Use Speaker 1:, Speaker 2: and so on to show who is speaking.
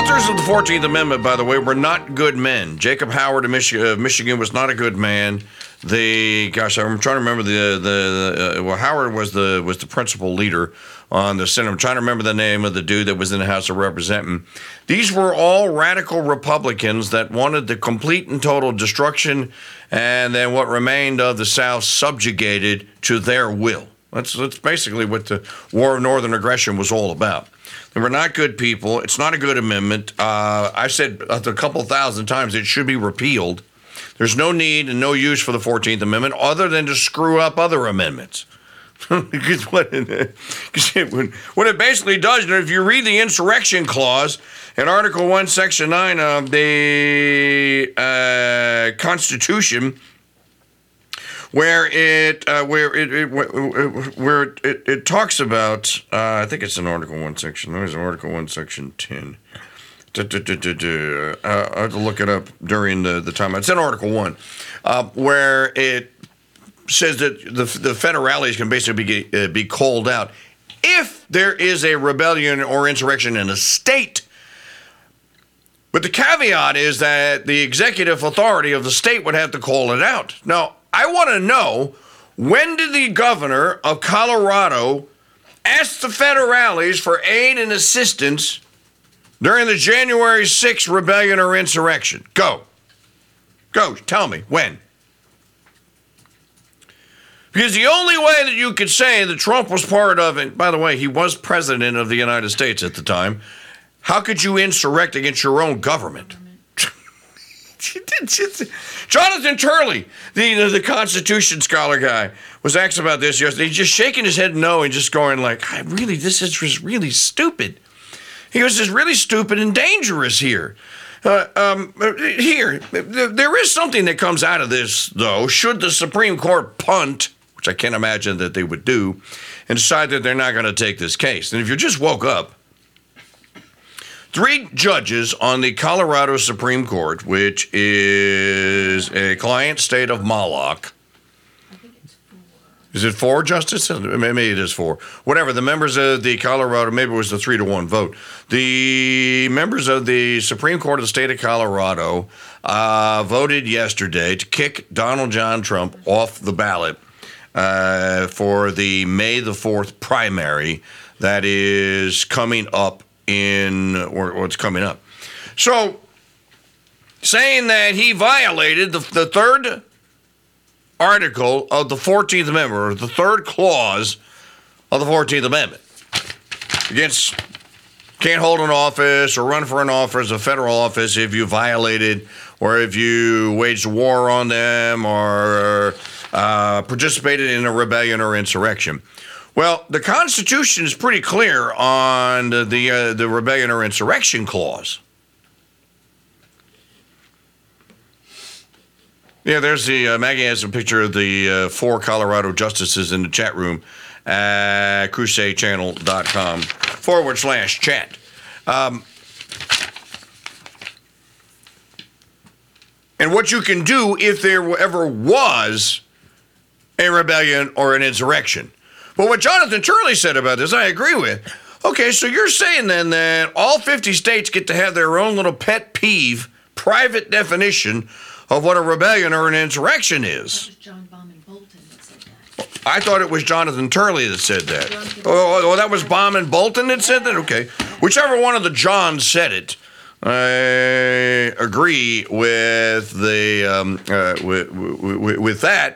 Speaker 1: Authors of the 14th Amendment, by the way, were not good men. Jacob Howard of Michigan, of Michigan was not a good man. The gosh, I'm trying to remember the the, uh, well Howard was the was the principal leader on the Senate. I'm trying to remember the name of the dude that was in the House of Representatives. These were all radical Republicans that wanted the complete and total destruction, and then what remained of the South subjugated to their will. That's that's basically what the War of Northern Aggression was all about. Were not good people. It's not a good amendment. Uh, I said a couple thousand times it should be repealed. There's no need and no use for the 14th Amendment other than to screw up other amendments. because what, it, what it basically does, if you read the insurrection clause in Article 1, Section 9 of the uh, Constitution, where it uh, where it, it, where it, it, talks about uh, I think it's in Article One, Section. There's Article One, Section ten. Uh, I have to look it up during the, the time. It's in Article One, uh, where it says that the the federales can basically be uh, be called out if there is a rebellion or insurrection in a state. But the caveat is that the executive authority of the state would have to call it out. Now, I want to know when did the governor of Colorado ask the federales for aid and assistance during the January 6th rebellion or insurrection? Go. Go. Tell me when. Because the only way that you could say that Trump was part of it, by the way, he was president of the United States at the time. How could you insurrect against your own government? Jonathan Turley, the, the, the Constitution scholar guy, was asked about this yesterday. He's just shaking his head no and just going like, "I really, this is just really stupid." He goes, "It's really stupid and dangerous here." Uh, um, here, there is something that comes out of this, though. Should the Supreme Court punt, which I can't imagine that they would do, and decide that they're not going to take this case, and if you just woke up Three judges on the Colorado Supreme Court, which is a client state of Moloch. Is it four justices? Maybe it is four. Whatever. The members of the Colorado, maybe it was the three to one vote. The members of the Supreme Court of the state of Colorado uh, voted yesterday to kick Donald John Trump off the ballot uh, for the May the 4th primary that is coming up in or what's coming up. So, saying that he violated the, the third article of the 14th Amendment, or the third clause of the 14th Amendment, against can't hold an office or run for an office, a federal office, if you violated or if you waged war on them or uh, participated in a rebellion or insurrection. Well, the Constitution is pretty clear on the the, uh, the rebellion or insurrection clause. Yeah, there's the uh, Maggie has a picture of the uh, four Colorado justices in the chat room at crusadechannel.com forward slash chat. Um, and what you can do if there ever was a rebellion or an insurrection. But what Jonathan Turley said about this, I agree with. Okay, so you're saying then that all 50 states get to have their own little pet peeve, private definition of what a rebellion or an insurrection is.
Speaker 2: John Bauman Bolton that said that.
Speaker 1: I thought it was Jonathan Turley that said that. Oh, oh, that was Bauman Bolton that said that? Okay. Whichever one of the Johns said it. I agree with the um, uh, with, with, with that.